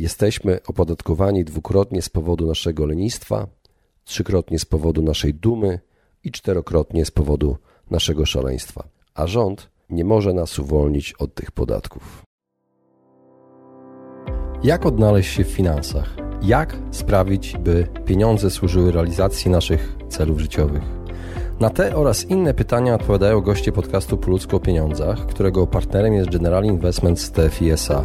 Jesteśmy opodatkowani dwukrotnie z powodu naszego lenistwa, trzykrotnie z powodu naszej dumy i czterokrotnie z powodu naszego szaleństwa. A rząd nie może nas uwolnić od tych podatków. Jak odnaleźć się w finansach? Jak sprawić, by pieniądze służyły realizacji naszych celów życiowych? Na te oraz inne pytania odpowiadają goście podcastu Po ludzku o pieniądzach, którego partnerem jest General Investments TFISA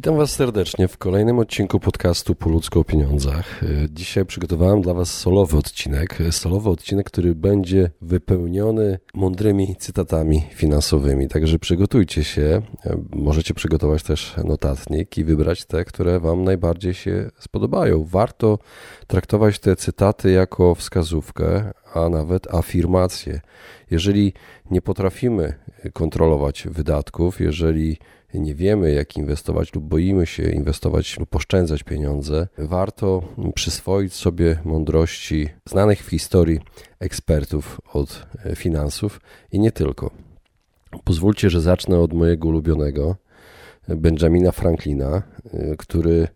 Witam Was serdecznie w kolejnym odcinku podcastu Po o pieniądzach. Dzisiaj przygotowałem dla Was solowy odcinek. Solowy odcinek, który będzie wypełniony mądrymi cytatami finansowymi. Także przygotujcie się. Możecie przygotować też notatnik i wybrać te, które Wam najbardziej się spodobają. Warto traktować te cytaty jako wskazówkę, a nawet afirmację. Jeżeli nie potrafimy kontrolować wydatków, jeżeli nie wiemy, jak inwestować lub boimy się inwestować lub oszczędzać pieniądze, warto przyswoić sobie mądrości znanych w historii ekspertów od finansów i nie tylko. Pozwólcie, że zacznę od mojego ulubionego Benjamina Franklina, który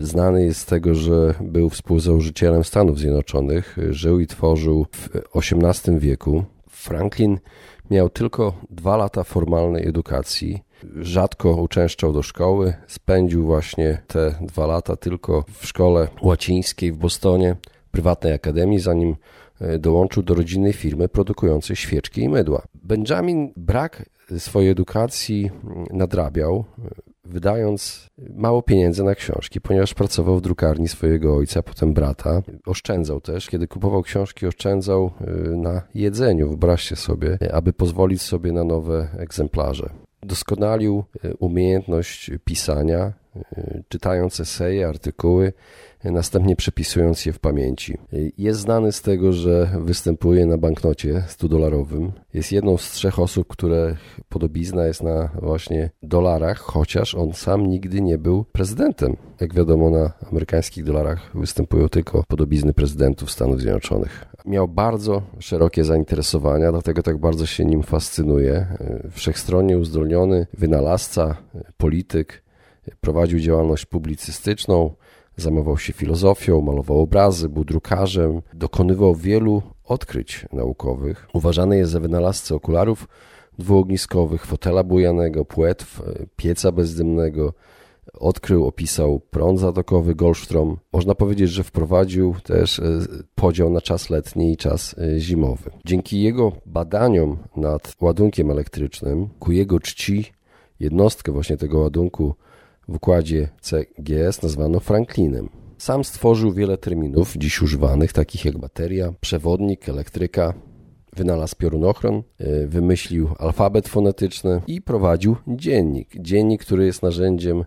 znany jest z tego, że był współzałożycielem Stanów Zjednoczonych, żył i tworzył w XVIII wieku. Franklin miał tylko dwa lata formalnej edukacji rzadko uczęszczał do szkoły. Spędził właśnie te dwa lata tylko w szkole łacińskiej w Bostonie, prywatnej akademii, zanim e, dołączył do rodzinnej firmy produkującej świeczki i mydła. Benjamin brak swojej edukacji mm, nadrabiał, wydając mało pieniędzy na książki, ponieważ pracował w drukarni swojego ojca, potem brata. Oszczędzał też, kiedy kupował książki, oszczędzał e, na jedzeniu, wyobraźcie sobie, aby pozwolić sobie na nowe egzemplarze doskonalił e, umiejętność pisania, e, czytając eseje, artykuły, e, następnie przepisując je w pamięci. Jest znany z tego, że występuje na banknocie 100-dolarowym. Jest jedną z trzech osób, które podobizna jest na właśnie dolarach, chociaż on sam nigdy nie był prezydentem. Jak wiadomo, na amerykańskich dolarach występują tylko podobizny prezydentów Stanów Zjednoczonych. Miał bardzo szerokie zainteresowania, dlatego tak bardzo się nim fascynuje. Wszechstronnie uzdolniony, wynalazca, polityk, prowadził działalność publicystyczną, zajmował się filozofią, malował obrazy, był drukarzem, dokonywał wielu odkryć naukowych. Uważany jest za wynalazcę okularów dwuogniskowych, fotela bujanego, płetw, pieca bezdymnego, odkrył, opisał prąd zatokowy Goldstrom. Można powiedzieć, że wprowadził też e, podział na czas letni i czas e, zimowy. Dzięki jego badaniom nad ładunkiem elektrycznym, ku jego czci jednostkę właśnie tego ładunku w układzie CGS nazwano Franklinem. Sam stworzył wiele terminów dziś używanych, takich jak bateria, przewodnik, elektryka, wynalazł piorunochron, e, wymyślił alfabet fonetyczny i prowadził dziennik. Dziennik, który jest narzędziem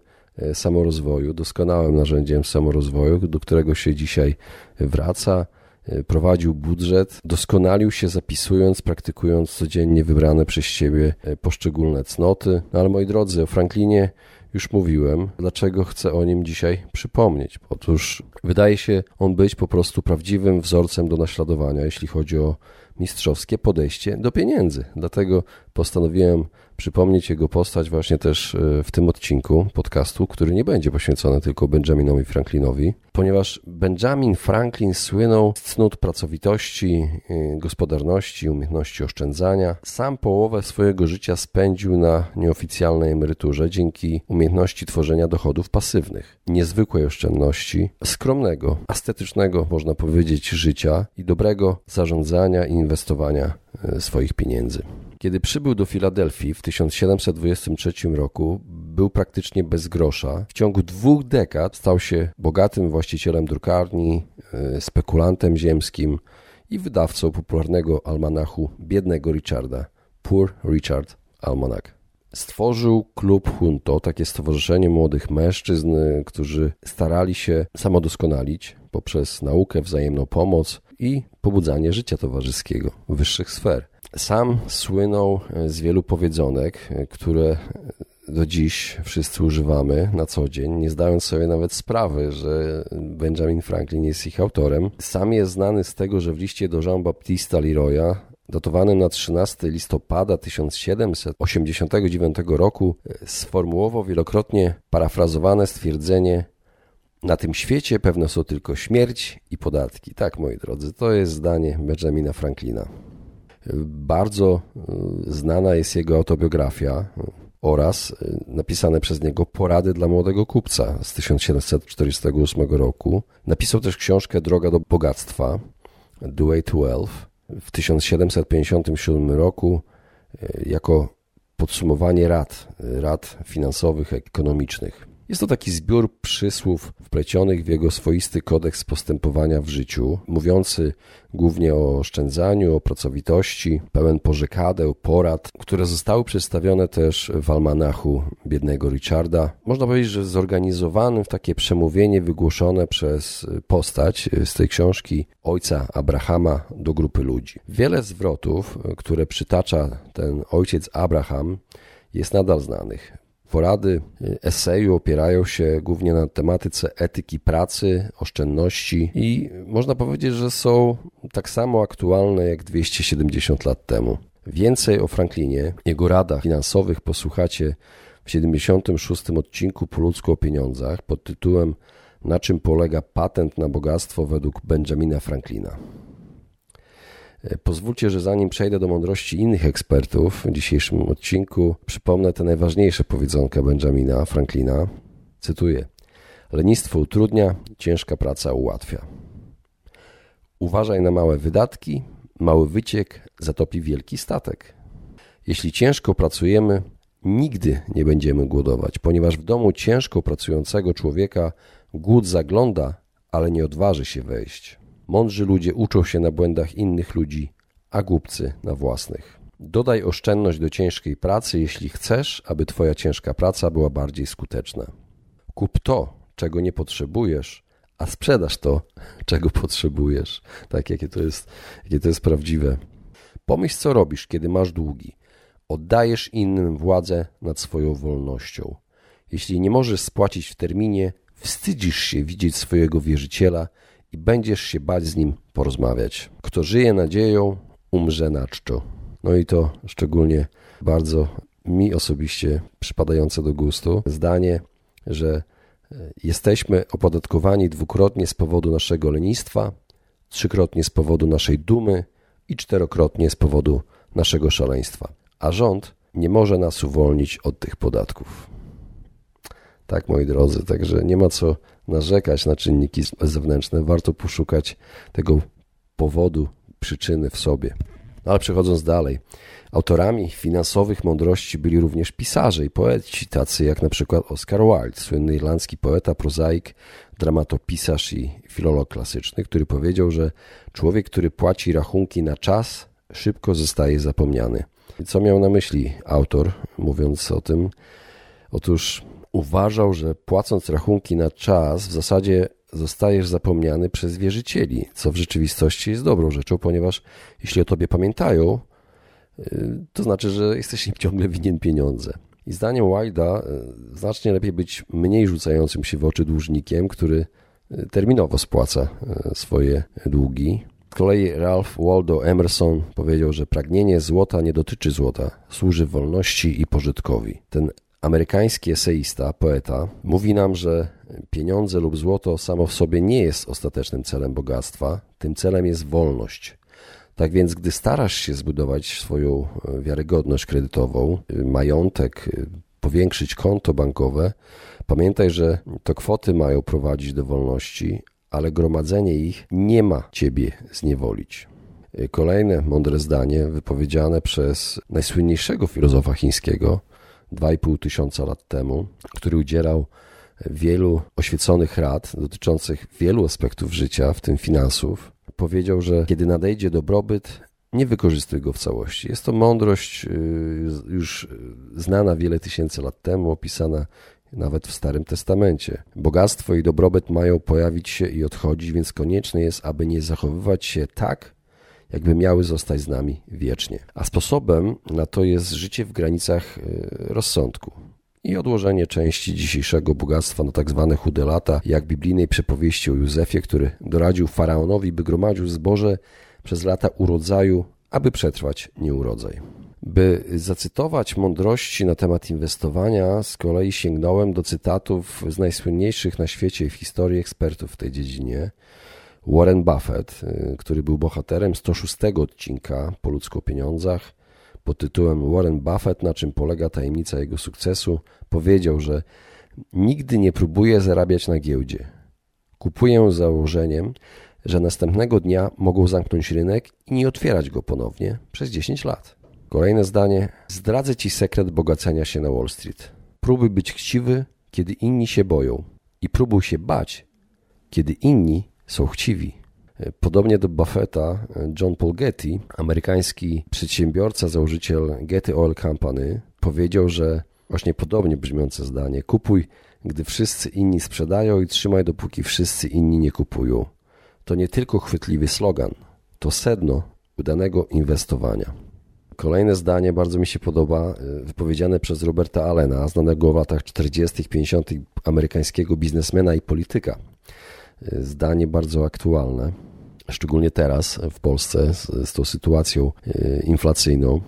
samorozwoju, doskonałym narzędziem samorozwoju, do którego się dzisiaj wraca. E, prowadził budżet, doskonalił się zapisując, praktykując codziennie wybrane przez siebie e, poszczególne cnoty. No ale moi drodzy, o Franklinie już mówiłem, dlaczego chcę o nim dzisiaj przypomnieć. Otóż wydaje się on być po prostu prawdziwym wzorcem do naśladowania, jeśli chodzi o mistrzowskie podejście do pieniędzy. Dlatego postanowiłem przypomnieć jego postać właśnie też e, w tym odcinku podcastu, który nie będzie poświęcony tylko Benjaminowi Franklinowi, ponieważ Benjamin Franklin słynął z cnót pracowitości, e, gospodarności, umiejętności oszczędzania. Sam połowę swojego życia spędził na nieoficjalnej emeryturze dzięki umiejętności tworzenia dochodów pasywnych, niezwykłej oszczędności, skromnego, estetycznego, można powiedzieć, życia i dobrego zarządzania i inwestowania e, swoich pieniędzy. Kiedy przybył do Filadelfii w 1723 roku, był praktycznie bez grosza. W ciągu dwóch dekad stał się bogatym właścicielem drukarni, e, spekulantem ziemskim i wydawcą popularnego almanachu biednego Richarda, Poor Richard Almanac. Stworzył klub Hunto, takie stowarzyszenie młodych mężczyzn, którzy starali się samodoskonalić poprzez naukę, wzajemną pomoc i pobudzanie życia towarzyskiego, wyższych sfer. Sam słynął z wielu powiedzonek, które do dziś wszyscy używamy na co dzień, nie zdając sobie nawet sprawy, że Benjamin Franklin jest ich autorem. Sam jest znany z tego, że w liście do Jean-Baptista Leroya datowanym na 13 listopada 1789 roku sformułował wielokrotnie parafrazowane stwierdzenie na tym świecie pewne są tylko śmierć i podatki. Tak, moi drodzy, to jest zdanie Benjamina Franklina. Bardzo y, znana jest jego autobiografia oraz y, napisane przez niego Porady dla młodego kupca z 1748 roku. Napisał też książkę Droga do bogactwa, The Way to Wealth, w 1757 roku y, jako podsumowanie rad, rad finansowych, ekonomicznych. Jest to taki zbiór przysłów wplecionych w jego swoisty kodeks postępowania w życiu, mówiący głównie o oszczędzaniu, o pracowitości, pełen pożekadeł, porad, które zostały przedstawione też w almanachu biednego Richarda. Można powiedzieć, że zorganizowanym w takie przemówienie wygłoszone przez postać z tej książki ojca Abrahama do grupy ludzi. Wiele zwrotów, które przytacza ten ojciec Abraham, jest nadal znanych. Porady eseju opierają się głównie na tematyce etyki pracy, oszczędności i można powiedzieć, że są tak samo aktualne jak 270 lat temu. Więcej o Franklinie, jego radach finansowych posłuchacie w 76 odcinku Po ludzku o pieniądzach pod tytułem Na czym polega patent na bogactwo według Benjamina Franklina. E, pozwólcie, że zanim przejdę do mądrości innych ekspertów w dzisiejszym odcinku, przypomnę te najważniejsze powiedzonka Benjamina Franklina. Cytuję: Lenistwo utrudnia, ciężka praca ułatwia. Uważaj na małe wydatki, mały wyciek zatopi wielki statek. Jeśli ciężko pracujemy, nigdy nie będziemy głodować, ponieważ w domu ciężko pracującego człowieka głód zagląda, ale nie odważy się wejść. Mądrzy ludzie uczą się na błędach innych ludzi, a głupcy na własnych. Dodaj oszczędność do ciężkiej pracy, jeśli chcesz, aby Twoja ciężka praca była bardziej skuteczna. Kup to, czego nie potrzebujesz, a sprzedaż to, czego potrzebujesz. Tak, jakie to jest, jakie to jest prawdziwe. Pomyśl, co robisz, kiedy masz długi. Oddajesz innym władzę nad swoją wolnością. Jeśli nie możesz spłacić w terminie, wstydzisz się widzieć swojego wierzyciela i będziesz się bać z nim porozmawiać. Kto żyje nadzieją, umrze na czczo. No i to szczególnie bardzo mi osobiście przypadające do gustu zdanie, że e, jesteśmy opodatkowani dwukrotnie z powodu naszego lenistwa, trzykrotnie z powodu naszej dumy i czterokrotnie z powodu naszego szaleństwa. A rząd nie może nas uwolnić od tych podatków. Tak, moi drodzy, także nie ma co narzekać na czynniki zewnętrzne. Warto poszukać tego powodu, przyczyny w sobie. No, ale przechodząc dalej, autorami finansowych mądrości byli również pisarze i poeci, tacy jak na przykład Oscar Wilde, słynny irlandzki poeta, prozaik, dramatopisarz i filolog klasyczny, który powiedział, że człowiek, który płaci rachunki na czas, szybko zostaje zapomniany. Co miał na myśli autor, mówiąc o tym? Otóż uważał, że płacąc rachunki na czas, w zasadzie zostajesz zapomniany przez wierzycieli, co w rzeczywistości jest dobrą rzeczą, ponieważ jeśli o tobie pamiętają, y, to znaczy, że jesteś im ciągle winien pieniądze. I zdaniem Wilda y, znacznie lepiej być mniej rzucającym się w oczy dłużnikiem, który y, terminowo spłaca swoje długi. Z kolei Ralph Waldo Emerson powiedział, że pragnienie złota nie dotyczy złota, służy wolności i pożytkowi. Ten Amerykański eseista, poeta, mówi nam, że pieniądze lub złoto samo w sobie nie jest ostatecznym celem bogactwa, tym celem jest wolność. Tak więc, gdy starasz się zbudować swoją e, wiarygodność kredytową, e, majątek, e, powiększyć konto bankowe, pamiętaj, że to kwoty mają prowadzić do wolności, ale gromadzenie ich nie ma ciebie zniewolić. Kolejne mądre zdanie wypowiedziane przez najsłynniejszego filozofa chińskiego, 2,5 tysiąca lat temu, który udzielał wielu oświeconych rad dotyczących wielu aspektów życia, w tym finansów, powiedział, że kiedy nadejdzie dobrobyt, nie wykorzystuj go w całości. Jest to mądrość y, już znana wiele tysięcy lat temu, opisana nawet w Starym Testamencie. Bogactwo i dobrobyt mają pojawić się i odchodzić, więc konieczne jest, aby nie zachowywać się tak, jakby miały zostać z nami wiecznie. A sposobem na to jest życie w granicach y, rozsądku i odłożenie części dzisiejszego bogactwa na tak zwane chude lata, jak biblijnej przepowieści o Józefie, który doradził faraonowi, by gromadził zboże przez lata urodzaju, aby przetrwać nieurodzaj. By zacytować mądrości na temat inwestowania, z kolei sięgnąłem do cytatów z najsłynniejszych na świecie w historii ekspertów w tej dziedzinie. Warren Buffett, y, który był bohaterem 106 odcinka po ludzku o pieniądzach, pod tytułem Warren Buffett, na czym polega tajemnica jego sukcesu, powiedział, że nigdy nie próbuje zarabiać na giełdzie. Kupuję z założeniem, że następnego dnia mogą zamknąć rynek i nie otwierać go ponownie przez 10 lat. Kolejne zdanie. Zdradzę Ci sekret bogacenia się na Wall Street. Próbuj być chciwy, kiedy inni się boją i próbuj się bać, kiedy inni są chciwi. Podobnie do Buffetta, John Paul Getty, amerykański przedsiębiorca, założyciel Getty Oil Company, powiedział, że właśnie podobnie brzmiące zdanie: Kupuj, gdy wszyscy inni sprzedają i trzymaj, dopóki wszyscy inni nie kupują. To nie tylko chwytliwy slogan, to sedno udanego inwestowania. Kolejne zdanie bardzo mi się podoba, y, wypowiedziane przez Roberta Allena, znanego w latach 40., 50. amerykańskiego biznesmena i polityka. Y, zdanie bardzo aktualne, szczególnie teraz w Polsce z, z tą sytuacją y, inflacyjną.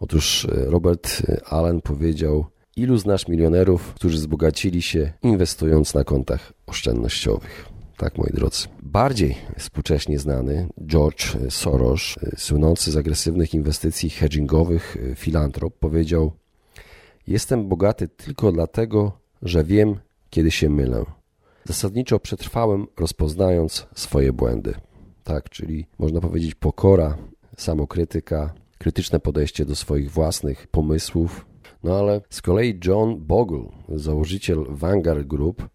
Otóż Robert Allen powiedział: Ilu znasz milionerów, którzy wzbogacili się inwestując na kontach oszczędnościowych? Tak, moi drodzy. Bardziej współcześnie znany George Soros, słynący z agresywnych inwestycji hedgingowych filantrop, powiedział: Jestem bogaty tylko dlatego, że wiem, kiedy się mylę. Zasadniczo przetrwałem, rozpoznając swoje błędy. Tak, czyli można powiedzieć pokora, samokrytyka, krytyczne podejście do swoich własnych pomysłów. No ale z kolei John Bogle, założyciel Vanguard Group,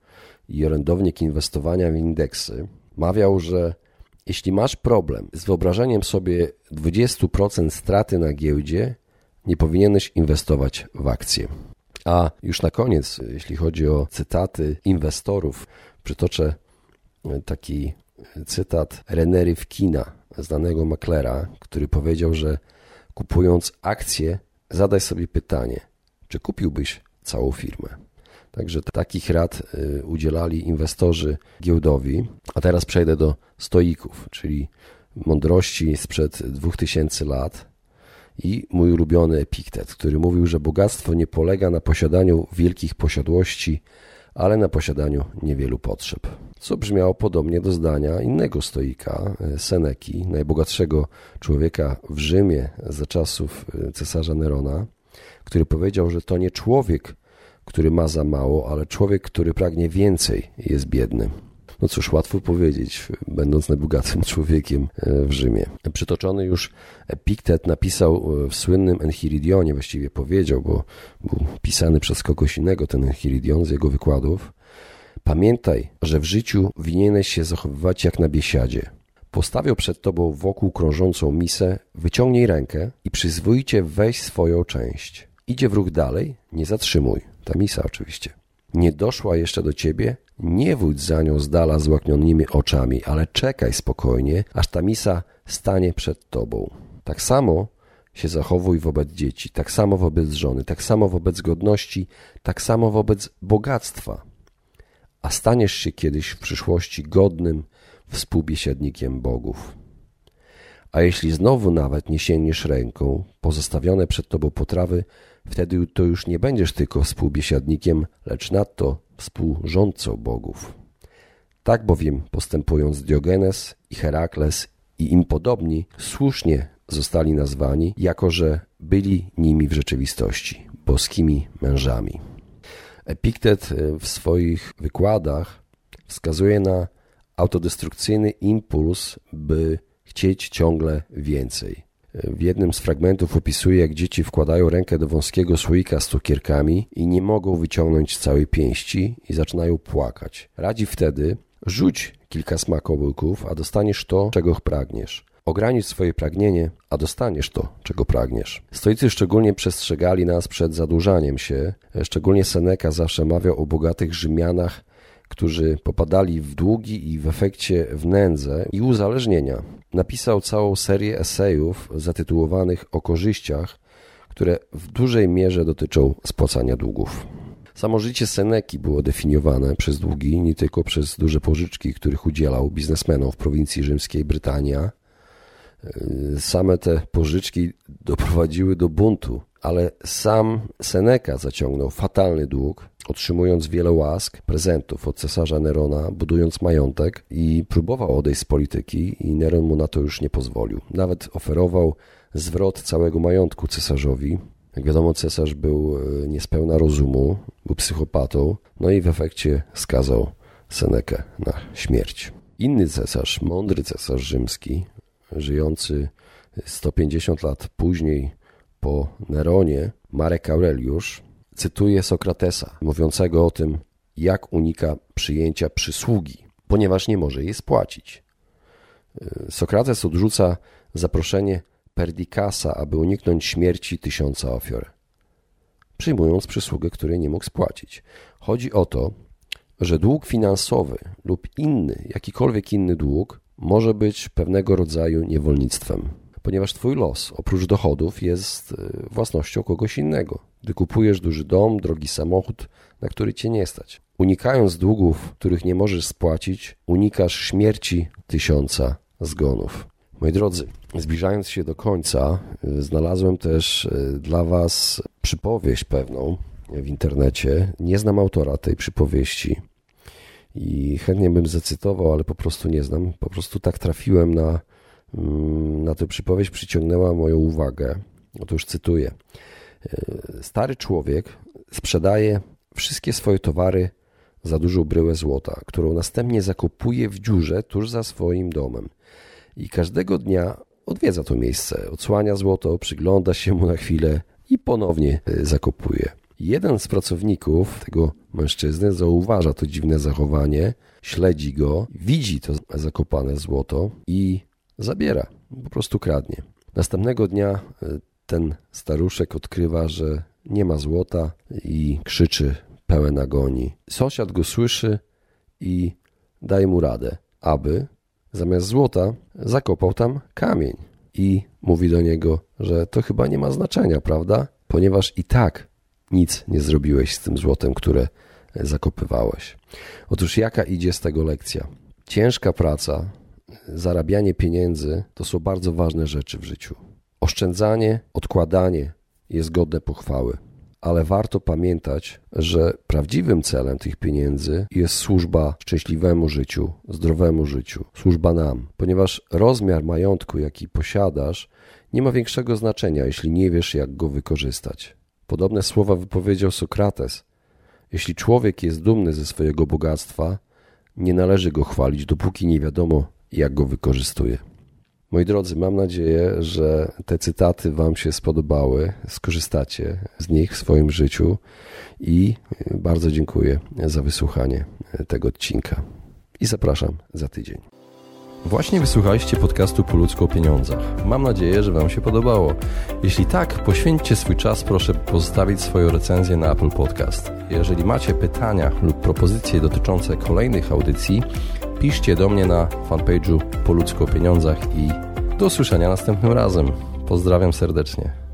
i orędownik inwestowania w indeksy mawiał, że jeśli masz problem z wyobrażeniem sobie 20% straty na giełdzie, nie powinieneś inwestować w akcje. A już na koniec, jeśli chodzi o cytaty inwestorów, przytoczę taki cytat René Rifkina, znanego maklera, który powiedział, że kupując akcje, zadaj sobie pytanie, czy kupiłbyś całą firmę? Także takich rad y, udzielali inwestorzy giełdowi. A teraz przejdę do stoików, czyli mądrości sprzed 2000 lat i mój ulubiony Epiktet, który mówił, że bogactwo nie polega na posiadaniu wielkich posiadłości, ale na posiadaniu niewielu potrzeb. Co brzmiało podobnie do zdania innego stoika, y, Seneki, najbogatszego człowieka w Rzymie za czasów y, cesarza Nerona, który powiedział, że to nie człowiek który ma za mało, ale człowiek, który pragnie więcej, jest biedny. No cóż, łatwo powiedzieć, będąc najbogatszym człowiekiem e, w Rzymie. Przytoczony już Epiktet napisał e, w słynnym Enchiridionie, właściwie powiedział, bo był pisany przez kogoś innego ten Enchiridion z jego wykładów. Pamiętaj, że w życiu winieneś się zachowywać jak na biesiadzie. Postawią przed tobą wokół krążącą misę, wyciągnij rękę i przyzwoicie weź swoją część. Idzie w ruch dalej, nie zatrzymuj. Ta misa oczywiście. Nie doszła jeszcze do ciebie? Nie wódź za nią z dala złaknionymi oczami, ale czekaj spokojnie, aż ta misa stanie przed tobą. Tak samo się zachowuj wobec dzieci, tak samo wobec żony, tak samo wobec godności, tak samo wobec bogactwa. A staniesz się kiedyś w przyszłości godnym współbiesiadnikiem bogów. A jeśli znowu nawet nie sięgniesz ręką, pozostawione przed tobą potrawy Wtedy to już nie będziesz tylko współbiesiadnikiem, lecz nadto współrządcą bogów. Tak bowiem postępując Diogenes i Herakles i im podobni, słusznie zostali nazwani, jako że byli nimi w rzeczywistości, boskimi mężami. Epiktet e, w swoich wykładach wskazuje na autodestrukcyjny impuls, by chcieć ciągle więcej. W jednym z fragmentów opisuje, jak dzieci wkładają rękę do wąskiego słoika z cukierkami i nie mogą wyciągnąć całej pięści i zaczynają płakać. Radzi wtedy, rzuć kilka smakołyków, a dostaniesz to, czego pragniesz. Ogranicz swoje pragnienie, a dostaniesz to, czego pragniesz. Stoicy szczególnie przestrzegali nas przed zadłużaniem się. Szczególnie Seneca zawsze mawiał o bogatych Rzymianach, którzy popadali w długi i w efekcie w nędzę i uzależnienia. Napisał całą serię esejów zatytułowanych o korzyściach, które w dużej mierze dotyczą spłacania długów. Samo życie Seneki było definiowane przez długi, nie tylko przez duże pożyczki, których udzielał biznesmenom w prowincji rzymskiej Brytania. Same te pożyczki doprowadziły do buntu, ale sam Seneca zaciągnął fatalny dług, otrzymując wiele łask, prezentów od cesarza Nerona, budując majątek i próbował odejść z polityki i Neron mu na to już nie pozwolił. Nawet oferował zwrot całego majątku cesarzowi. Jak wiadomo, cesarz był e, niespełna rozumu, był psychopatą, no i w efekcie skazał Senekę na śmierć. Inny cesarz, mądry cesarz rzymski, żyjący 150 lat później po Neronie, Marek Aureliusz, cytuje Sokratesa, mówiącego o tym, jak unika przyjęcia przysługi, ponieważ nie może jej spłacić. Sokrates odrzuca zaproszenie Perdikasa, aby uniknąć śmierci tysiąca ofiar, przyjmując przysługę, której nie mógł spłacić. Chodzi o to, że dług finansowy lub inny, jakikolwiek inny dług, może być pewnego rodzaju niewolnictwem, ponieważ twój los, oprócz dochodów, jest y, własnością kogoś innego. Gdy kupujesz duży dom, drogi samochód, na który cię nie stać. Unikając długów, których nie możesz spłacić, unikasz śmierci tysiąca zgonów. Moi drodzy, zbliżając się do końca, y, znalazłem też y, dla Was przypowieść pewną w internecie. Nie znam autora tej przypowieści i chętnie bym zacytował, ale po prostu nie znam. Po prostu tak trafiłem na, na tę przypowieść, przyciągnęła moją uwagę. Otóż cytuję. Y, stary człowiek sprzedaje wszystkie swoje towary za dużą bryłę złota, którą następnie zakopuje w dziurze tuż za swoim domem. I każdego dnia odwiedza to miejsce, odsłania złoto, przygląda się mu na chwilę i ponownie y, zakopuje. Jeden z pracowników tego mężczyzny zauważa to dziwne zachowanie, śledzi go, widzi to zakopane złoto i zabiera, po prostu kradnie. Następnego dnia y, ten staruszek odkrywa, że nie ma złota i krzyczy pełen agonii. Sąsiad go słyszy i daje mu radę, aby zamiast złota zakopał tam kamień. I mówi do niego, że to chyba nie ma znaczenia, prawda? Ponieważ i tak nic nie zrobiłeś z tym złotem, które zakopywałeś. Otóż jaka idzie z tego lekcja? Ciężka praca, zarabianie pieniędzy to są bardzo ważne rzeczy w życiu. Oszczędzanie, odkładanie jest godne pochwały, ale warto pamiętać, że prawdziwym celem tych pieniędzy jest służba szczęśliwemu życiu, zdrowemu życiu, służba nam, ponieważ rozmiar majątku, jaki posiadasz, nie ma większego znaczenia, jeśli nie wiesz, jak go wykorzystać. Podobne słowa wypowiedział Sokrates. Jeśli człowiek jest dumny ze swojego bogactwa, nie należy go chwalić, dopóki nie wiadomo, jak go wykorzystuje. Moi drodzy, mam nadzieję, że te cytaty Wam się spodobały, skorzystacie z nich w swoim życiu i bardzo dziękuję za wysłuchanie tego odcinka. I zapraszam za tydzień. Właśnie wysłuchaliście podcastu Po ludzku o pieniądzach. Mam nadzieję, że Wam się podobało. Jeśli tak, poświęćcie swój czas, proszę pozostawić swoją recenzję na Apple Podcast. Jeżeli macie pytania lub propozycje dotyczące kolejnych audycji, piszcie do mnie na fanpage'u Po o pieniądzach i do usłyszenia następnym razem. Pozdrawiam serdecznie.